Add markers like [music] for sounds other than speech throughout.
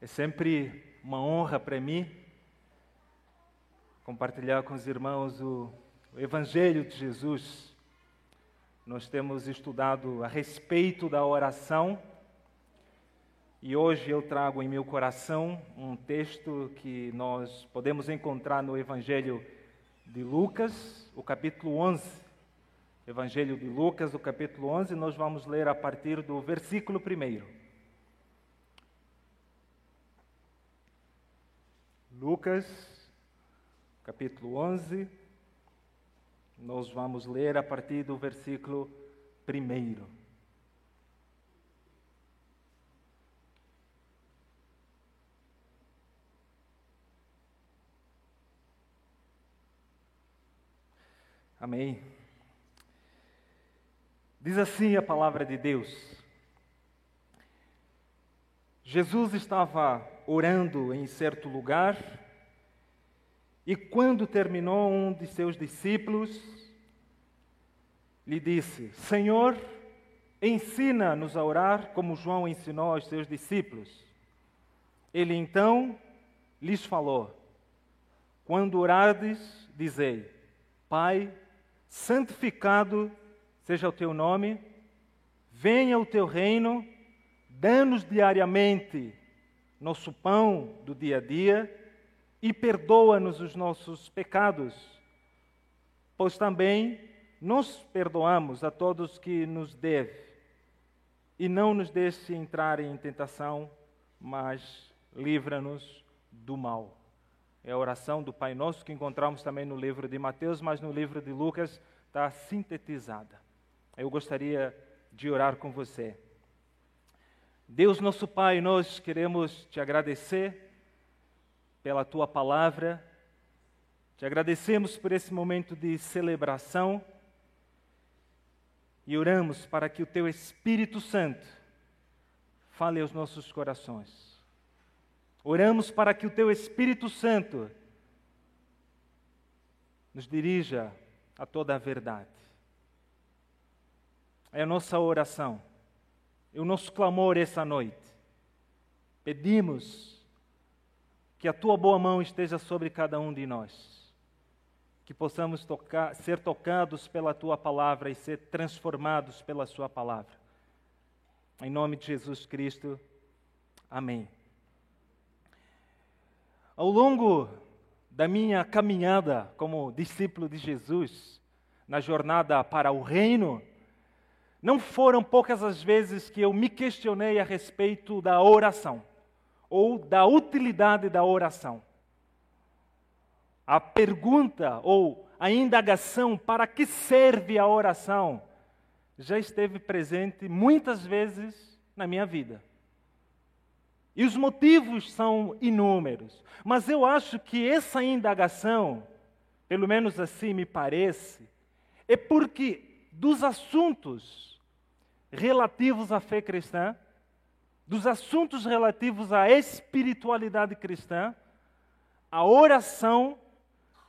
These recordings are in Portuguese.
É sempre uma honra para mim compartilhar com os irmãos o, Evangelho de Jesus. Nós temos estudado a respeito da oração e hoje eu trago em meu coração um texto que nós podemos encontrar no Evangelho de Lucas, o capítulo 11. Evangelho de Lucas, o capítulo 11, nós vamos ler a partir do versículo 1. Lucas, capítulo 11. Nós vamos ler a partir do versículo 1. Amém. Diz assim a palavra de Deus. Jesus estava orando em certo lugar, e quando terminou, um de seus discípulos lhe disse: Senhor, ensina-nos a orar como João ensinou aos seus discípulos. Ele então lhes falou: Quando orardes, dizei: Pai, santificado seja o teu nome, venha o teu reino, dá-nos diariamente nosso pão do dia a dia e perdoa-nos os nossos pecados, pois também nós perdoamos a todos que nos devem. E não nos deixe entrar em tentação, mas livra-nos do mal. É a oração do Pai Nosso que encontramos também no livro de Mateus, mas no livro de Lucas está sintetizada. Eu gostaria de orar com você. Deus nosso Pai, nós queremos te agradecer pela tua palavra, te agradecemos por esse momento de celebração e oramos para que o teu Espírito Santo fale aos nossos corações. Oramos para que o teu Espírito Santo nos dirija a toda a verdade. É a nossa oração e o nosso clamor essa noite. Pedimos que a tua boa mão esteja sobre cada um de nós, que possamos tocar, ser tocados pela tua palavra e ser transformados pela sua palavra. Em nome de Jesus Cristo, amém. Ao longo da minha caminhada como discípulo de Jesus, na jornada para o reino, não foram poucas as vezes que eu me questionei a respeito da oração ou da utilidade da oração. A pergunta ou a indagação para que serve a oração já esteve presente muitas vezes na minha vida. E os motivos são inúmeros, mas eu acho que essa indagação, pelo menos assim me parece, é porque dos assuntos relativos à fé cristã, dos assuntos relativos à espiritualidade cristã, a oração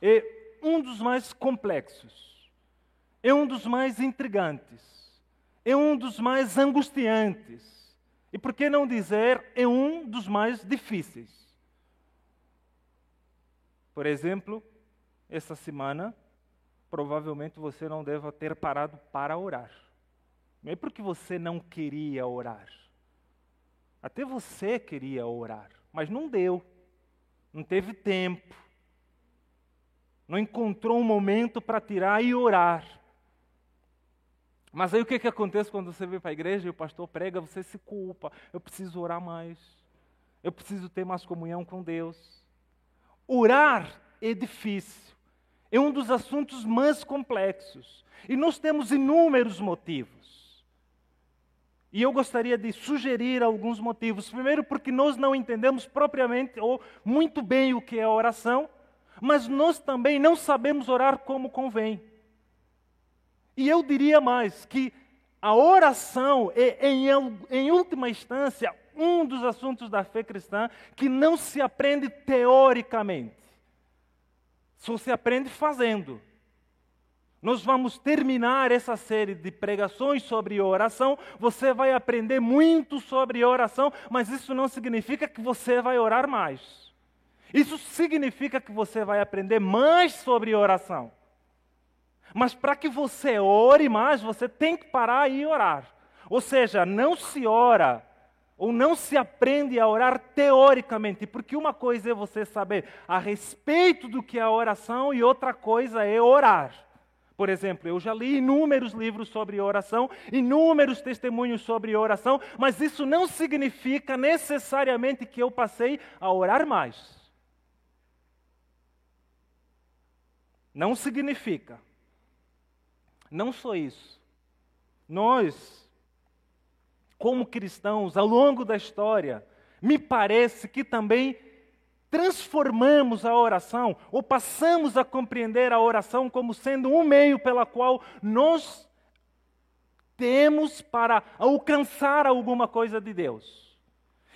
é um dos mais complexos, é um dos mais intrigantes, é um dos mais angustiantes, e por que não dizer, é um dos mais difíceis. Por exemplo, essa semana provavelmente você não deve ter parado para orar. Não é porque você não queria orar. Até você queria orar, mas não deu. Não teve tempo. Não encontrou um momento para tirar e orar. Mas aí o que, que acontece quando você vem para a igreja e o pastor prega, você se culpa. Eu preciso orar mais. Eu preciso ter mais comunhão com Deus. Orar é difícil é um dos assuntos mais complexos. E nós temos inúmeros motivos. E eu gostaria de sugerir alguns motivos. Primeiro, porque nós não entendemos propriamente ou muito bem o que é oração, mas nós também não sabemos orar como convém. E eu diria mais que a oração é, em, em última instância, um dos assuntos da fé cristã que não se aprende teoricamente. Só se aprende fazendo. Nós vamos terminar essa série de pregações sobre oração. Você vai aprender muito sobre oração, mas isso não significa que você vai orar mais. Isso significa que você vai aprender mais sobre oração. Mas para que você ore mais, você tem que parar e orar. Ou seja, não se ora ou não se aprende a orar teoricamente, porque uma coisa é você saber a respeito do que é a oração e outra coisa é orar. Por exemplo, eu já li inúmeros livros sobre oração, inúmeros testemunhos sobre oração, mas isso não significa necessariamente que eu passei a orar mais. Não significa. Não só isso. Nós, como cristãos, ao longo da história, me parece que também transformamos a oração ou passamos a compreender a oração como sendo um meio pela qual nós temos para alcançar alguma coisa de Deus.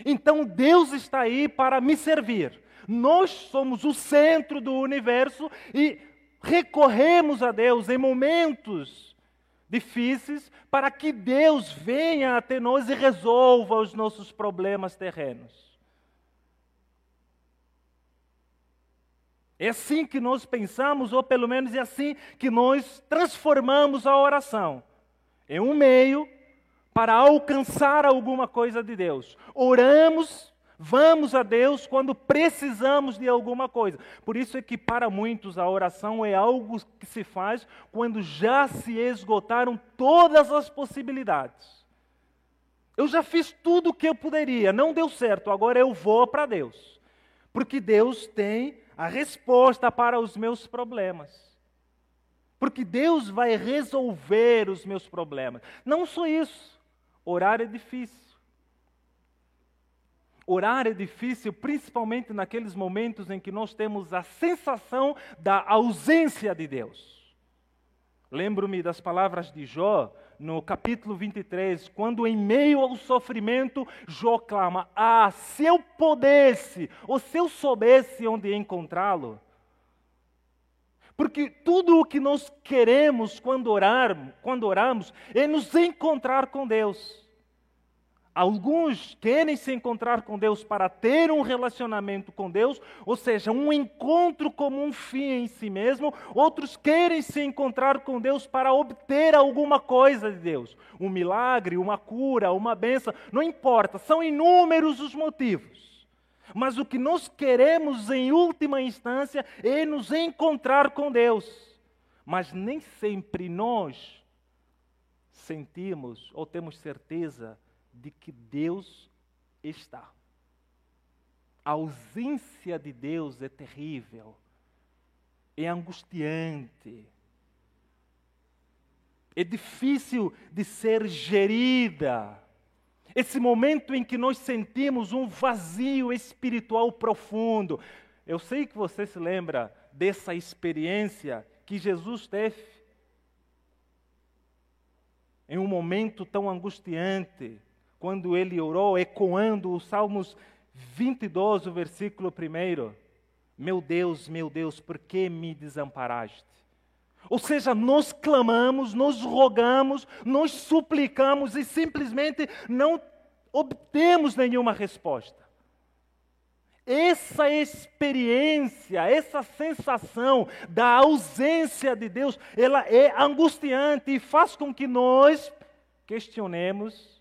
Então Deus está aí para me servir. Nós somos o centro do universo e recorremos a Deus em momentos difíceis para que Deus venha até nós e resolva os nossos problemas terrenos. É assim que nós pensamos, ou pelo menos é assim que nós transformamos a oração. É um meio para alcançar alguma coisa de Deus. Oramos Vamos a Deus quando precisamos de alguma coisa. Por isso é que para muitos a oração é algo que se faz quando já se esgotaram todas as possibilidades. Eu já fiz tudo o que eu poderia, não deu certo, agora eu vou para Deus. Porque Deus tem a resposta para os meus problemas. Porque Deus vai resolver os meus problemas. Não só isso, orar é difícil. Orar é difícil, principalmente naqueles momentos em que nós temos a sensação da ausência de Deus. Lembro-me das palavras de Jó no capítulo 23, quando em meio ao sofrimento Jó clama: Ah, se eu pudesse, ou se eu soubesse onde encontrá-lo. Porque tudo o que nós queremos quando, quando oramos é nos encontrar com Deus. Alguns querem se encontrar com Deus para ter um relacionamento com Deus, ou seja, um encontro como um fim em si mesmo. Outros querem se encontrar com Deus para obter alguma coisa de Deus, um milagre, uma cura, uma benção, não importa, são inúmeros os motivos. Mas o que nós queremos em última instância é nos encontrar com Deus. Mas nem sempre nós sentimos ou temos certeza de que Deus está. A ausência de Deus é terrível, é angustiante, é difícil de ser gerida. Esse momento em que nós sentimos um vazio espiritual profundo. Eu sei que você se lembra dessa experiência que Jesus teve em um momento tão angustiante quando ele orou, ecoando os Salmos 22, o versículo 1. Meu Deus, meu Deus, por que me desamparaste? Ou seja, nós clamamos, nós rogamos, nós suplicamos e simplesmente não obtemos nenhuma resposta. Essa experiência, essa sensação da ausência de Deus, ela é angustiante e faz com que nós questionemos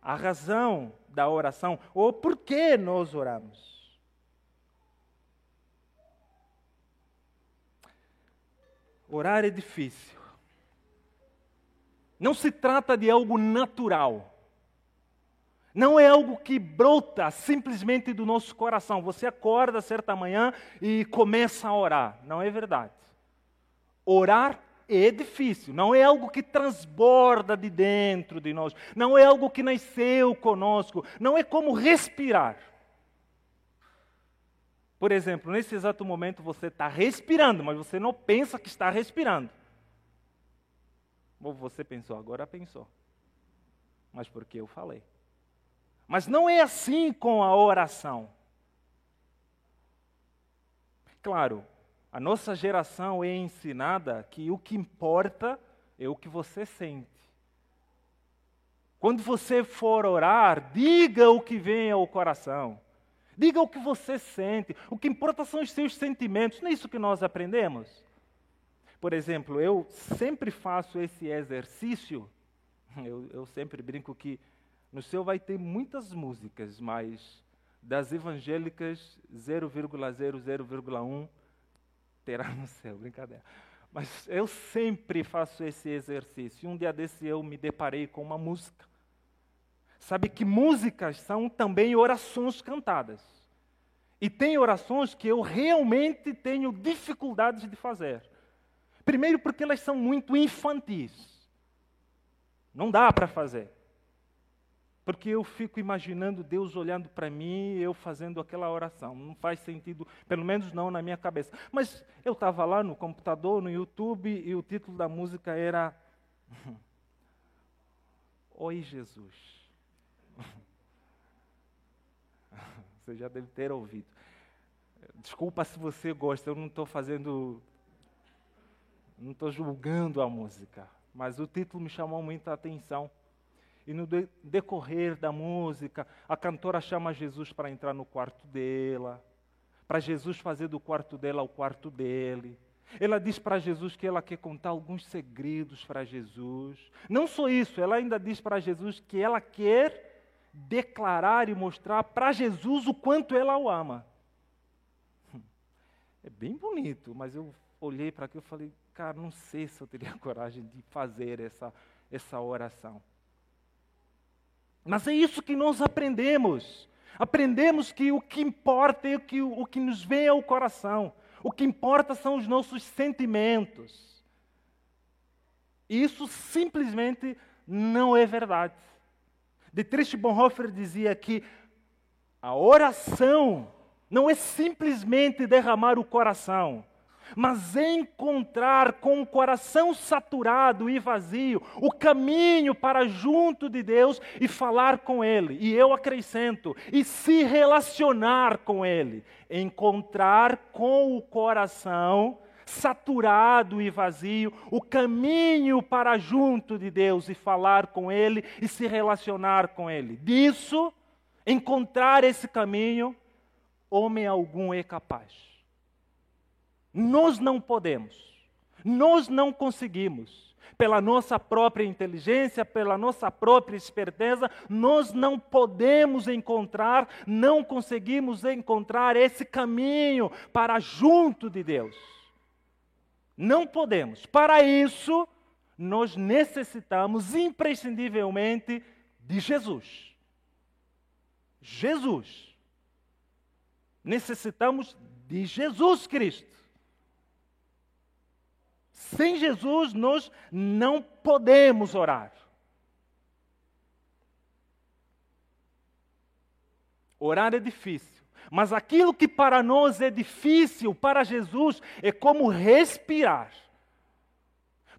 a razão da oração ou por que nós oramos. Orar é difícil. Não se trata de algo natural. Não é algo que brota simplesmente do nosso coração. Você acorda certa manhã e começa a orar. Não é verdade. Orar é difícil, não é algo que transborda de dentro de nós, não é algo que nasceu conosco, não é como respirar. Por exemplo, nesse exato momento você está respirando, mas você não pensa que está respirando. Ou você pensou, agora pensou. Mas porque eu falei. Mas não é assim com a oração. Claro, A nossa geração é ensinada que o que importa é o que você sente. Quando você for orar, diga o que vem ao coração. Diga o que você sente. O que importa são os seus sentimentos. Não é isso que nós aprendemos? Por exemplo, eu sempre faço esse exercício. Eu, eu sempre brinco que no céu vai ter muitas músicas, mas das evangélicas 0,00,1 terá [laughs] no céu, brincadeira. Mas eu sempre faço esse exercício. Um dia desse eu me deparei com uma música. Sabe que músicas são também orações cantadas. E tem orações que eu realmente tenho dificuldades de fazer. Primeiro porque elas são muito infantis. Não dá para fazer. Porque eu fico imaginando Deus olhando para mim e eu fazendo aquela oração. Não faz sentido, pelo menos não na minha cabeça. Mas eu estava lá no computador, no YouTube, e o título da música era [laughs] Oi Jesus. [laughs] Você já deve ter ouvido. Desculpa se você gosta, eu não estou fazendo. Não estou julgando a música. Mas o título me chamou muita atenção. E no decorrer da música, a cantora chama Jesus para entrar no quarto dela, para Jesus fazer do quarto dela o quarto dele. Ela diz para Jesus que ela quer contar alguns segredos para Jesus. Não só isso, ela ainda diz para Jesus que ela quer declarar e mostrar para Jesus o quanto ela o ama. É bem bonito, mas eu olhei para aquilo e falei, cara, não sei se eu teria [laughs] coragem de fazer essa, essa oração. Mas é isso que nós aprendemos. Aprendemos que o que importa é o que, o que nos vem ao coração. O que importa são os nossos sentimentos. E isso simplesmente não é verdade. Dietrich Bonhoeffer dizia que a oração não é simplesmente derramar o coração, mas encontrar com o coração saturado e vazio o caminho para junto de Deus e falar com Ele. E eu acrescento, e se relacionar com Ele. Encontrar com o coração saturado e vazio o caminho para junto de Deus e falar com Ele e se relacionar com Ele. Disso, encontrar esse caminho, homem algum é capaz. Nós não podemos, nós não conseguimos. Pela nossa própria inteligência, pela nossa própria esperteza, nós não podemos encontrar, não conseguimos encontrar esse caminho para junto de Deus. Não podemos. Para isso, nós necessitamos imprescindivelmente de Jesus. Jesus. Necessitamos de Jesus Cristo. Sem Jesus, nós não podemos orar. Orar é difícil, mas aquilo que para nós é difícil, para Jesus, é como respirar.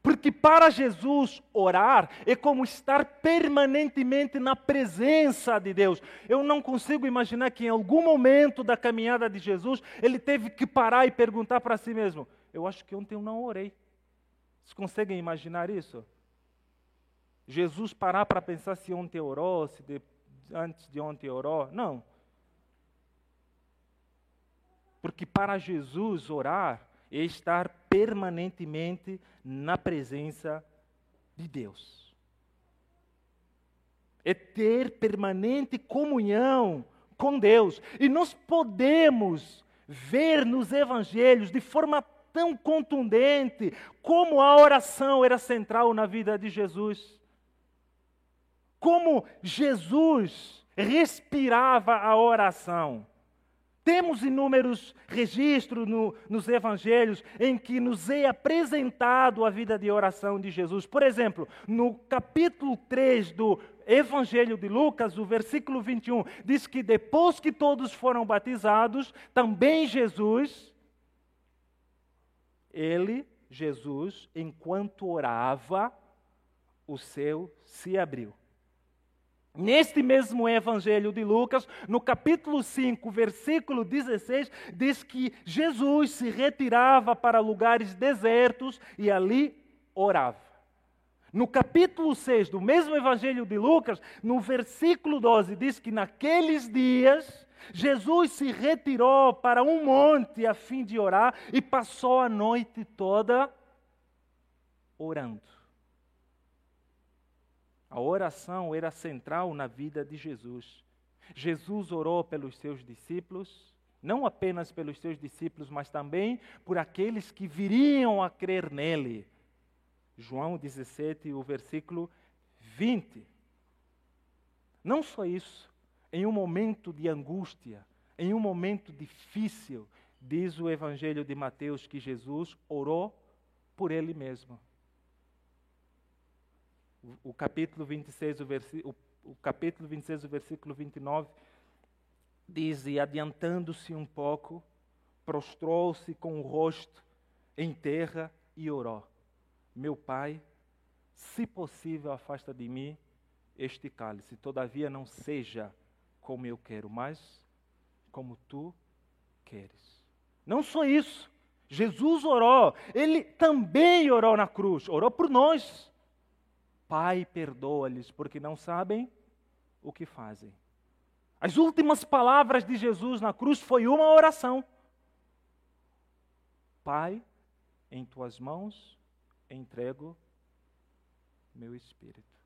Porque para Jesus, orar é como estar permanentemente na presença de Deus. Eu não consigo imaginar que em algum momento da caminhada de Jesus, ele teve que parar e perguntar para si mesmo: Eu acho que ontem eu não orei. Vocês conseguem imaginar isso? Jesus parar para pensar se ontem orou, se de, antes de ontem orou? Não. Porque para Jesus orar é estar permanentemente na presença de Deus. É ter permanente comunhão com Deus. E nós podemos ver nos evangelhos de forma tão contundente como a oração era central na vida de Jesus. Como Jesus respirava a oração. Temos inúmeros registros no, nos evangelhos em que nos é apresentado a vida de oração de Jesus. Por exemplo, no capítulo 3 do Evangelho de Lucas, o versículo 21, diz que depois que todos foram batizados, também Jesus ele, Jesus, enquanto orava, o céu se abriu. Neste mesmo Evangelho de Lucas, no capítulo 5, versículo 16, diz que Jesus se retirava para lugares desertos e ali orava. No capítulo 6 do mesmo Evangelho de Lucas, no versículo 12, diz que naqueles dias Jesus se retirou para um monte a fim de orar e passou a noite toda orando. A oração era central na vida de Jesus. Jesus orou pelos seus discípulos, não apenas pelos seus discípulos, mas também por aqueles que viriam a crer nele. João 17, o versículo 20. Não só isso, em um momento de angústia, em um momento difícil, diz o Evangelho de Mateus que Jesus orou por ele mesmo. O capítulo 26, o, o, o capítulo 26, o versículo 29, diz: E adiantando-se um pouco, prostrou-se com o rosto em terra e orou: Meu pai, se possível, afasta de mim este cálice, todavia não seja como eu quero, mas como tu queres. Não só isso, Jesus orou, ele também orou na cruz, orou por nós. Pai, perdoa-lhes, porque não sabem o que fazem. As últimas palavras de Jesus na cruz foi uma oração. Pai, em tuas mãos entrego meu espírito.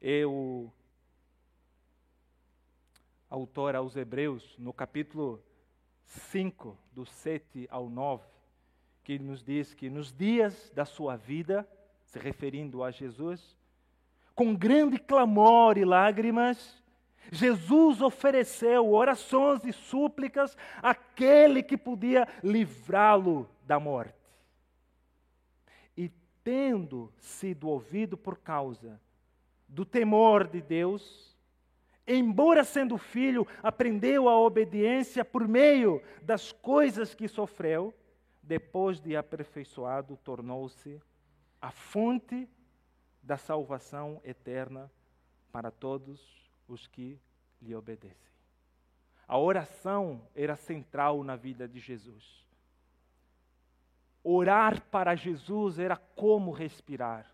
Eu, autor aos Hebreus, no capítulo 5, do 7 ao 9, que nos diz que nos dias da sua vida, se referindo a Jesus, com grande clamor e lágrimas, Jesus ofereceu orações e súplicas àquele que podia livrá-lo da morte. E tendo sido ouvido por causa do temor de Deus, embora sendo filho, aprendeu a obediência por meio das coisas que sofreu, depois de aperfeiçoado, tornou-se a fonte da salvação eterna para todos os que lhe obedecem. A oração era central na vida de Jesus. Orar para Jesus era como respirar.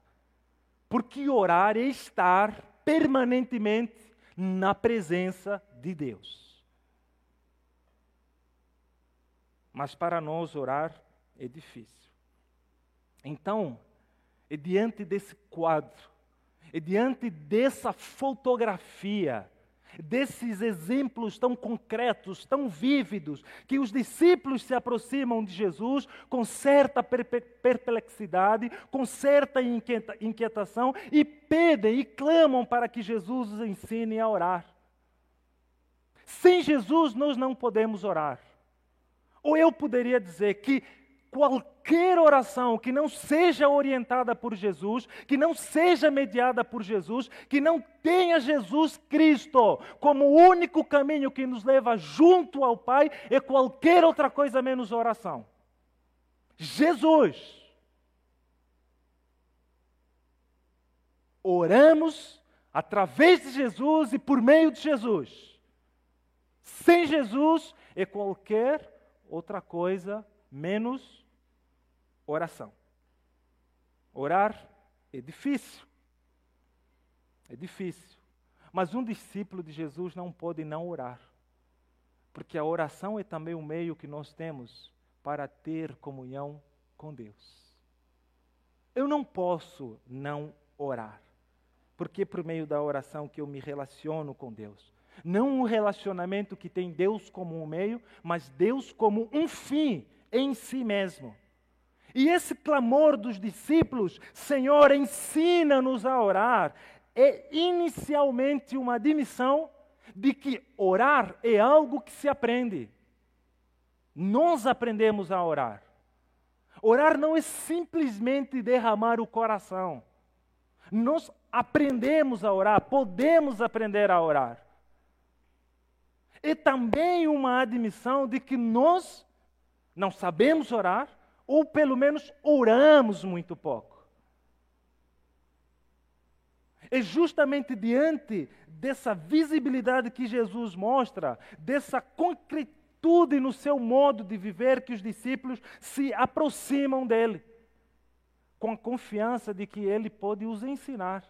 Porque orar é estar permanentemente na presença de Deus. Mas para nós orar é difícil. Então, e diante desse quadro, e diante dessa fotografia, desses exemplos tão concretos, tão vívidos, que os discípulos se aproximam de Jesus com certa perplexidade, com certa inquietação e pedem e clamam para que Jesus os ensine a orar. Sem Jesus nós não podemos orar. Ou eu poderia dizer que qualquer oração que não seja orientada por Jesus, que não seja mediada por Jesus, que não tenha Jesus Cristo como o único caminho que nos leva junto ao Pai, é qualquer outra coisa menos oração. Jesus. Oramos através de Jesus e por meio de Jesus. Sem Jesus é qualquer outra coisa menos oração. Orar é difícil. É difícil. Mas um discípulo de Jesus não pode não orar. Porque a oração é também o meio que nós temos para ter comunhão com Deus. Eu não posso não orar. Porque é por meio da oração que eu me relaciono com Deus. Não um relacionamento que tem Deus como um meio, mas Deus como um fim em si mesmo. E esse clamor dos discípulos, Senhor, ensina-nos a orar, é inicialmente uma admissão de que orar é algo que se aprende. Nós aprendemos a orar. Orar não é simplesmente derramar o coração. Nós aprendemos a orar, podemos aprender a orar. É também uma admissão de que nós não sabemos orar, ou pelo menos oramos muito pouco. É justamente diante dessa visibilidade que Jesus mostra, dessa concretude no seu modo de viver, que os discípulos se aproximam dele, com a confiança de que ele pode os ensinar.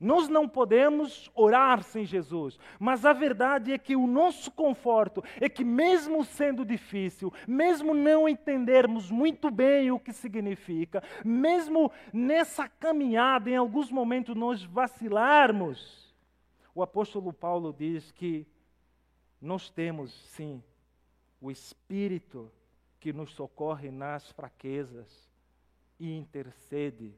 Nós não podemos orar sem Jesus, mas a verdade é que o nosso conforto é que, mesmo sendo difícil, mesmo não entendermos muito bem o que significa, mesmo nessa caminhada, em alguns momentos nós vacilarmos, o apóstolo Paulo diz que nós temos, sim, o Espírito que nos socorre nas fraquezas e intercede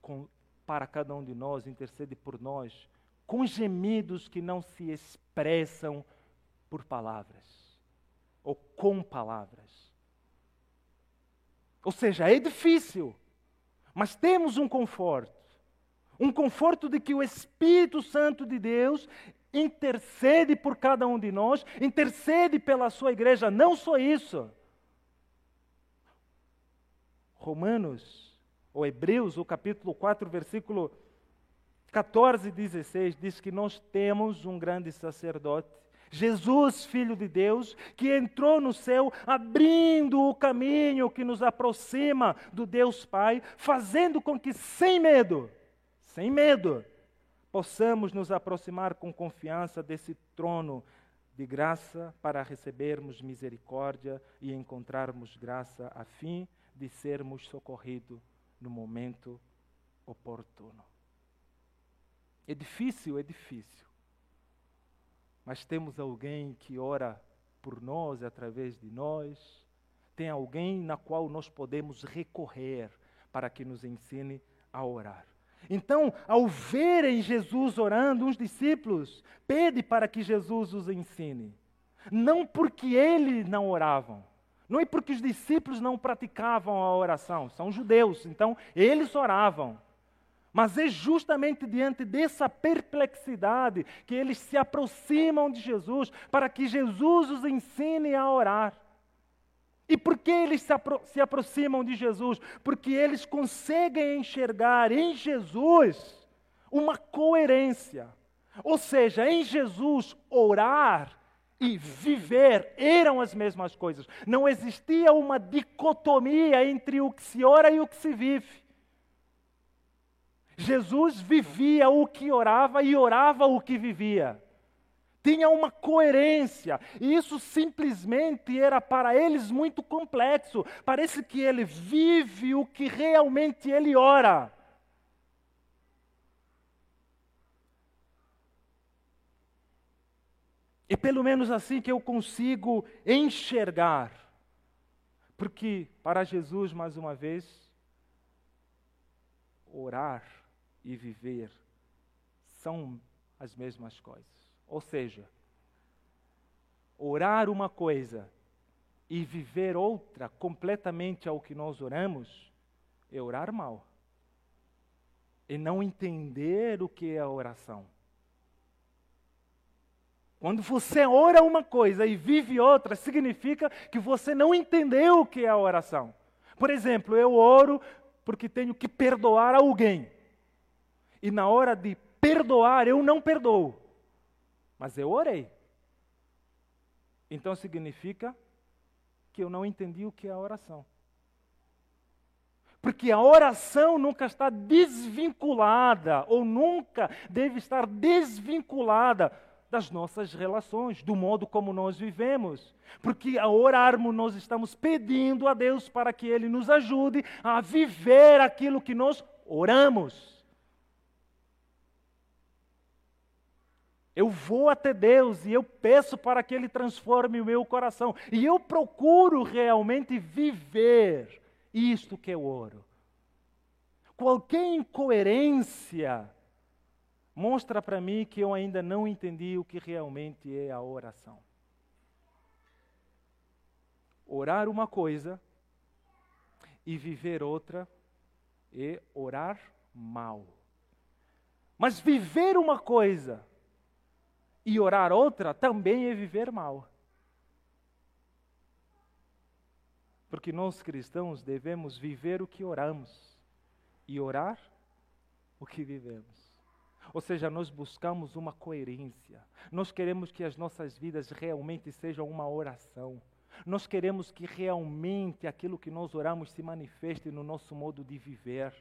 com para cada um de nós, intercede por nós, com gemidos que não se expressam por palavras ou com palavras. Ou seja, é difícil, mas temos um conforto. Um conforto de que o Espírito Santo de Deus intercede por cada um de nós, intercede pela sua igreja, não só isso. Romanos ou Hebreus, o capítulo 4, versículo 14 e 16, diz que nós temos um grande sacerdote, Jesus, Filho de Deus, que entrou no céu, abrindo o caminho que nos aproxima do Deus Pai, fazendo com que, sem medo, sem medo, possamos nos aproximar com confiança desse trono de graça para recebermos misericórdia e encontrarmos graça a fim de sermos socorridos no momento oportuno. É difícil, é difícil. Mas temos alguém que ora por nós, através de nós. Tem alguém na qual nós podemos recorrer para que nos ensine a orar. Então, ao verem Jesus orando, uns discípulos pedem para que Jesus os ensine. Não porque eles não oravam, não é porque os discípulos não praticavam a oração, são judeus, então eles oravam. Mas é justamente diante dessa perplexidade que eles se aproximam de Jesus, para que Jesus os ensine a orar. E por que eles se, apro se aproximam de Jesus? Porque eles conseguem enxergar em Jesus uma coerência. Ou seja, em Jesus, orar e viver eram as mesmas coisas. Não existia uma dicotomia entre o que se ora e o que se vive. Jesus vivia o que orava e orava o que vivia. Tinha uma coerência, e isso simplesmente era para eles muito complexo. Parece que ele vive o que realmente ele ora. É pelo menos assim que eu consigo enxergar. Porque para Jesus, mais uma vez, orar e viver são as mesmas coisas. Ou seja, orar uma coisa e viver outra completamente ao que nós oramos é orar mal. É não entender o que é a oração. Quando você ora uma coisa e vive outra, significa que você não entendeu o que é a oração. Por exemplo, eu oro porque tenho que perdoar alguém. E na hora de perdoar, eu não perdoo. Mas eu orei. Então significa que eu não entendi o que é a oração. Porque a oração nunca está desvinculada, ou nunca deve estar desvinculada das nossas relações, do modo como nós vivemos. Porque ao orarmos, nós estamos pedindo a Deus para que Ele nos ajude a viver aquilo que nós oramos. Eu vou até Deus e eu peço para que Ele transforme o meu coração. E eu procuro realmente viver isto que eu oro. Qualquer incoerência mostra para mim que eu ainda não entendi o que realmente é a oração. Orar uma coisa e viver outra é orar mal. Mas viver uma coisa e orar outra também é viver mal. Porque nós cristãos devemos viver o que oramos e orar o que vivemos. Ou seja, nós buscamos uma coerência. Nós queremos que as nossas vidas realmente sejam uma oração. Nós queremos que realmente aquilo que nós oramos se manifeste no nosso modo de viver.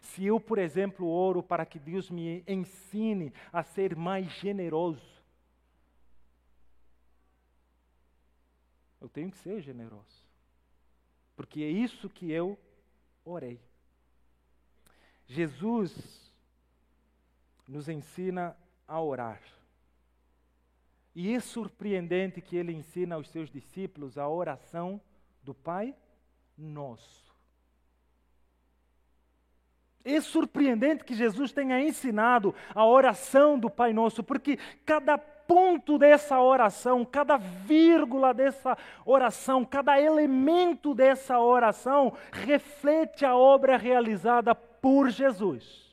Se eu, por exemplo, oro para que Deus me ensine a ser mais generoso, eu tenho que ser generoso. Porque é isso que eu orei. Jesus nos ensina a orar. E é surpreendente que ele ensina aos seus discípulos a oração do Pai Nosso. É surpreendente que Jesus tenha ensinado a oração do Pai Nosso, porque cada ponto dessa oração, cada vírgula dessa oração, cada elemento dessa oração reflete a obra realizada por Jesus.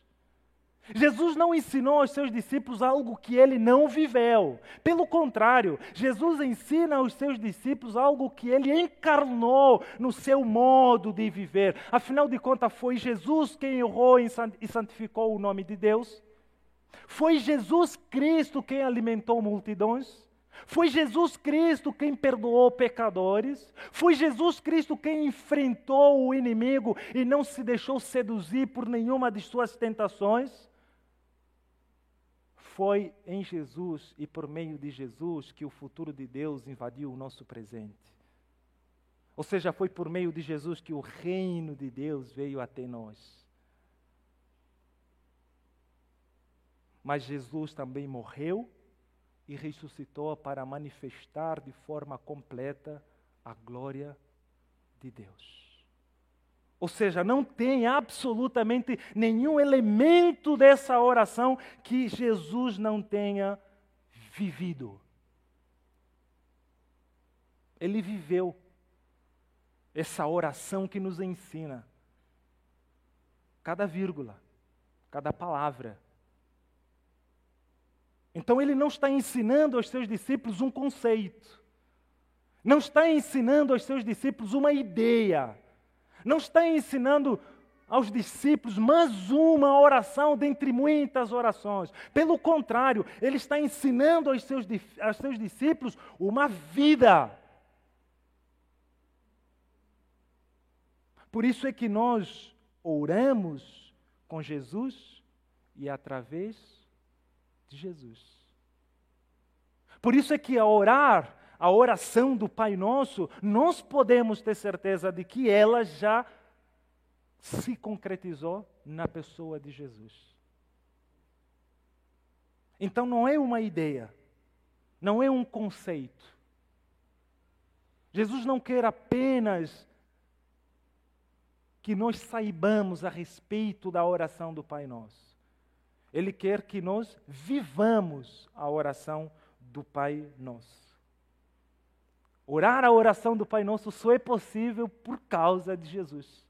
Jesus não ensinou aos seus discípulos algo que ele não viveu. Pelo contrário, Jesus ensina aos seus discípulos algo que ele encarnou no seu modo de viver. Afinal de contas, foi Jesus quem honrou e santificou o nome de Deus. Foi Jesus Cristo quem alimentou multidões. Foi Jesus Cristo quem perdoou pecadores. Foi Jesus Cristo quem enfrentou o inimigo e não se deixou seduzir por nenhuma de suas tentações. Foi em Jesus e por meio de Jesus que o futuro de Deus invadiu o nosso presente. Ou seja, foi por meio de Jesus que o reino de Deus veio até nós. Mas Jesus também morreu e ressuscitou para manifestar de forma completa a glória de Deus. Ou seja, não tem absolutamente nenhum elemento dessa oração que Jesus não tenha vivido. Ele viveu essa oração que nos ensina cada vírgula, cada palavra. Então ele não está ensinando aos seus discípulos um conceito, não está ensinando aos seus discípulos uma ideia não está ensinando aos discípulos mais uma oração dentre muitas orações. Pelo contrário, ele está ensinando aos seus, aos seus discípulos uma vida. Por isso é que nós oramos com Jesus e através de Jesus. Por isso é que a orar a oração do Pai Nosso, nós podemos ter certeza de que ela já se concretizou na pessoa de Jesus. Então não é uma ideia, não é um conceito. Jesus não quer apenas que nós saibamos a respeito da oração do Pai Nosso. Ele quer que nós vivamos a oração do Pai Nosso. Orar a oração do Pai Nosso só é possível por causa de Jesus.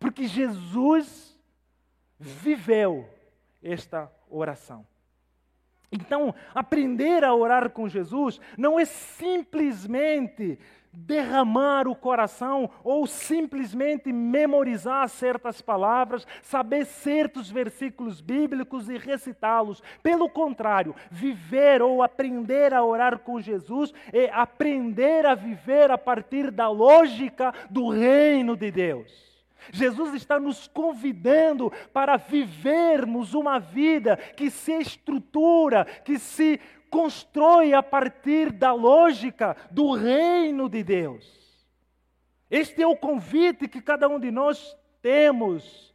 Porque Jesus viveu esta oração. Então, aprender a orar com Jesus não é simplesmente derramar o coração ou simplesmente memorizar certas palavras, saber certos versículos bíblicos e recitá-los. Pelo contrário, viver ou aprender a orar com Jesus é aprender a viver a partir da lógica do reino de Deus. Jesus está nos convidando para vivermos uma vida que se estrutura, que se constrói a partir da lógica do reino de Deus. Este é o convite que cada um de nós temos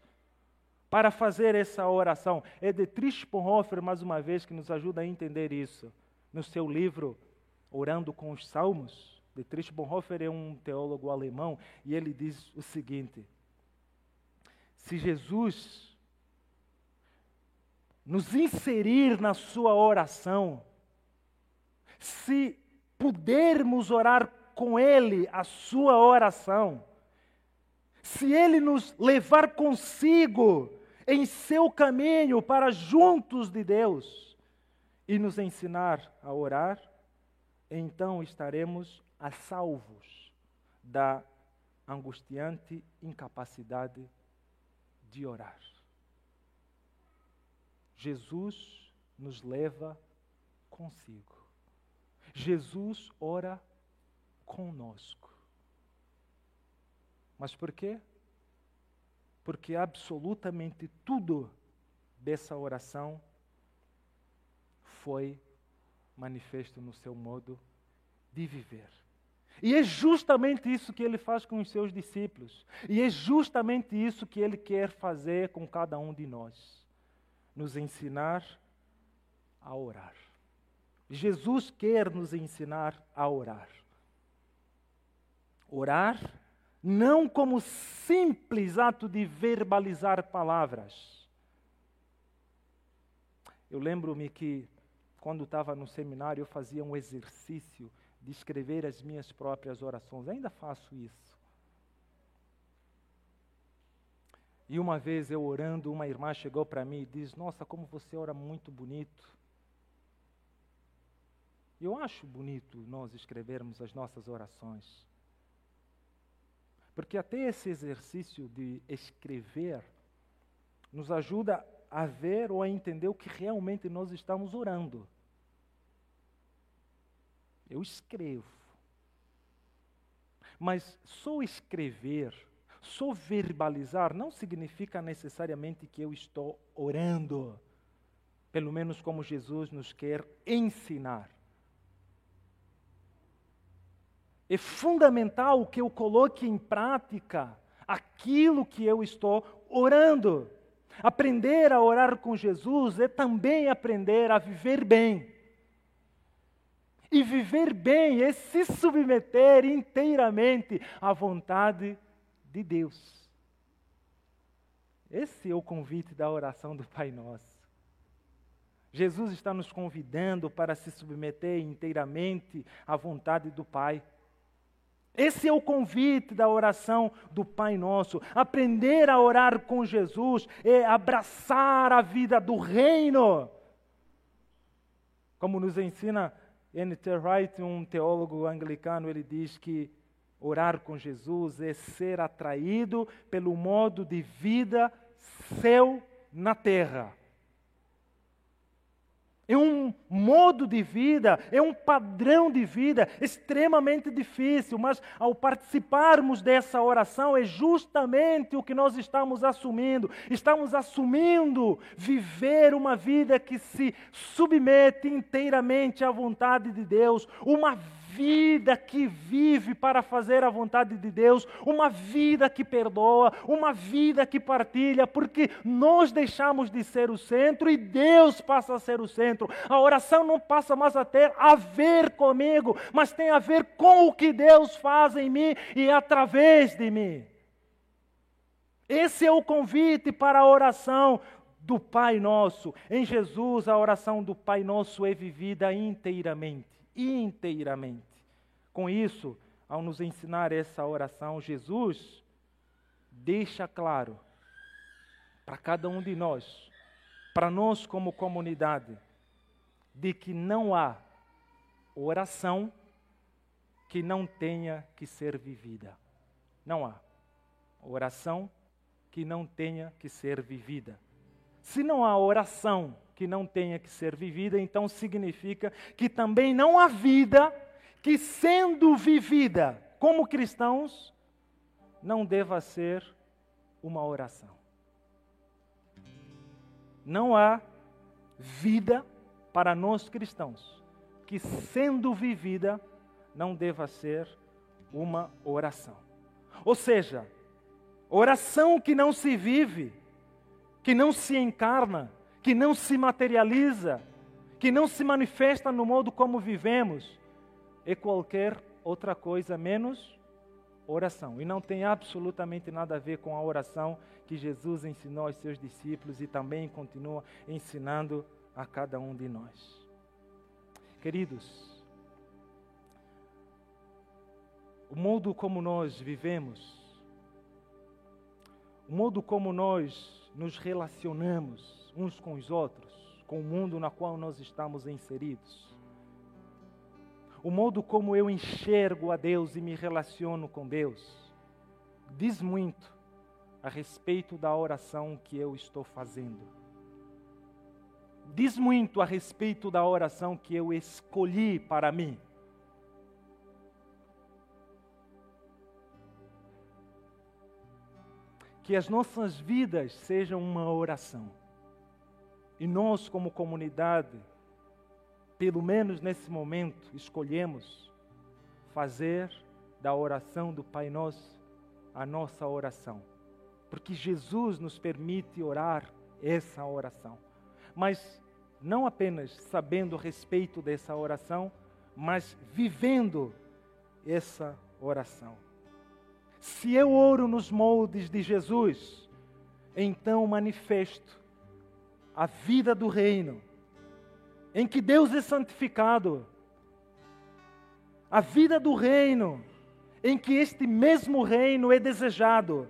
para fazer essa oração. É de Dietrich Bonhoeffer, mais uma vez, que nos ajuda a entender isso. No seu livro Orando com os Salmos, Dietrich Bonhoeffer é um teólogo alemão e ele diz o seguinte: Se Jesus nos inserir na sua oração, se pudermos orar com Ele a sua oração, se Ele nos levar consigo em seu caminho para juntos de Deus e nos ensinar a orar, então estaremos a salvos da angustiante incapacidade de orar. Jesus nos leva consigo. Jesus ora conosco. Mas por quê? Porque absolutamente tudo dessa oração foi manifesto no seu modo de viver. E é justamente isso que ele faz com os seus discípulos. E é justamente isso que ele quer fazer com cada um de nós nos ensinar a orar. Jesus quer nos ensinar a orar. Orar não como simples ato de verbalizar palavras. Eu lembro-me que, quando estava no seminário, eu fazia um exercício de escrever as minhas próprias orações. Ainda faço isso. E uma vez eu orando, uma irmã chegou para mim e disse: Nossa, como você ora muito bonito. Eu acho bonito nós escrevermos as nossas orações. Porque até esse exercício de escrever nos ajuda a ver ou a entender o que realmente nós estamos orando. Eu escrevo. Mas só escrever só verbalizar não significa necessariamente que eu estou orando, pelo menos como Jesus nos quer ensinar. É fundamental que eu coloque em prática aquilo que eu estou orando. Aprender a orar com Jesus é também aprender a viver bem. E viver bem é se submeter inteiramente à vontade de Deus. Esse é o convite da oração do Pai Nosso. Jesus está nos convidando para se submeter inteiramente à vontade do Pai. Esse é o convite da oração do Pai Nosso. Aprender a orar com Jesus é abraçar a vida do reino. Como nos ensina N.T. Wright, um teólogo anglicano, ele diz que Orar com Jesus é ser atraído pelo modo de vida seu na terra. É um modo de vida, é um padrão de vida extremamente difícil, mas ao participarmos dessa oração é justamente o que nós estamos assumindo. Estamos assumindo viver uma vida que se submete inteiramente à vontade de Deus, uma vida que vive para fazer a vontade de Deus, uma vida que perdoa, uma vida que partilha, porque nós deixamos de ser o centro e Deus passa a ser o centro. A oração não passa mais a ter a ver comigo, mas tem a ver com o que Deus faz em mim e através de mim. Esse é o convite para a oração do Pai Nosso. Em Jesus, a oração do Pai Nosso é vivida inteiramente inteiramente. Com isso, ao nos ensinar essa oração, Jesus deixa claro para cada um de nós, para nós como comunidade, de que não há oração que não tenha que ser vivida. Não há oração que não tenha que ser vivida. Se não há oração que não tenha que ser vivida, então significa que também não há vida que, sendo vivida como cristãos, não deva ser uma oração. Não há vida para nós cristãos que, sendo vivida, não deva ser uma oração. Ou seja, oração que não se vive, que não se encarna, que não se materializa, que não se manifesta no modo como vivemos, é qualquer outra coisa menos oração. E não tem absolutamente nada a ver com a oração que Jesus ensinou aos seus discípulos e também continua ensinando a cada um de nós. Queridos, o modo como nós vivemos, o modo como nós nos relacionamos, uns com os outros, com o mundo na qual nós estamos inseridos. O modo como eu enxergo a Deus e me relaciono com Deus diz muito a respeito da oração que eu estou fazendo. Diz muito a respeito da oração que eu escolhi para mim. Que as nossas vidas sejam uma oração. E nós, como comunidade, pelo menos nesse momento, escolhemos fazer da oração do Pai Nosso a nossa oração. Porque Jesus nos permite orar essa oração. Mas não apenas sabendo a respeito dessa oração, mas vivendo essa oração. Se eu oro nos moldes de Jesus, então manifesto a vida do reino, em que Deus é santificado, a vida do reino, em que este mesmo reino é desejado,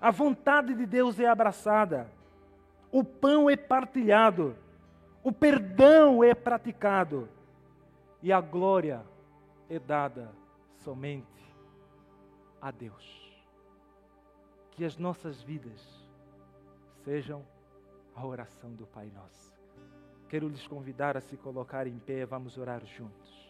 a vontade de Deus é abraçada, o pão é partilhado, o perdão é praticado e a glória é dada somente a Deus. Que as nossas vidas sejam a oração do Pai Nosso. Quero lhes convidar a se colocar em pé, vamos orar juntos.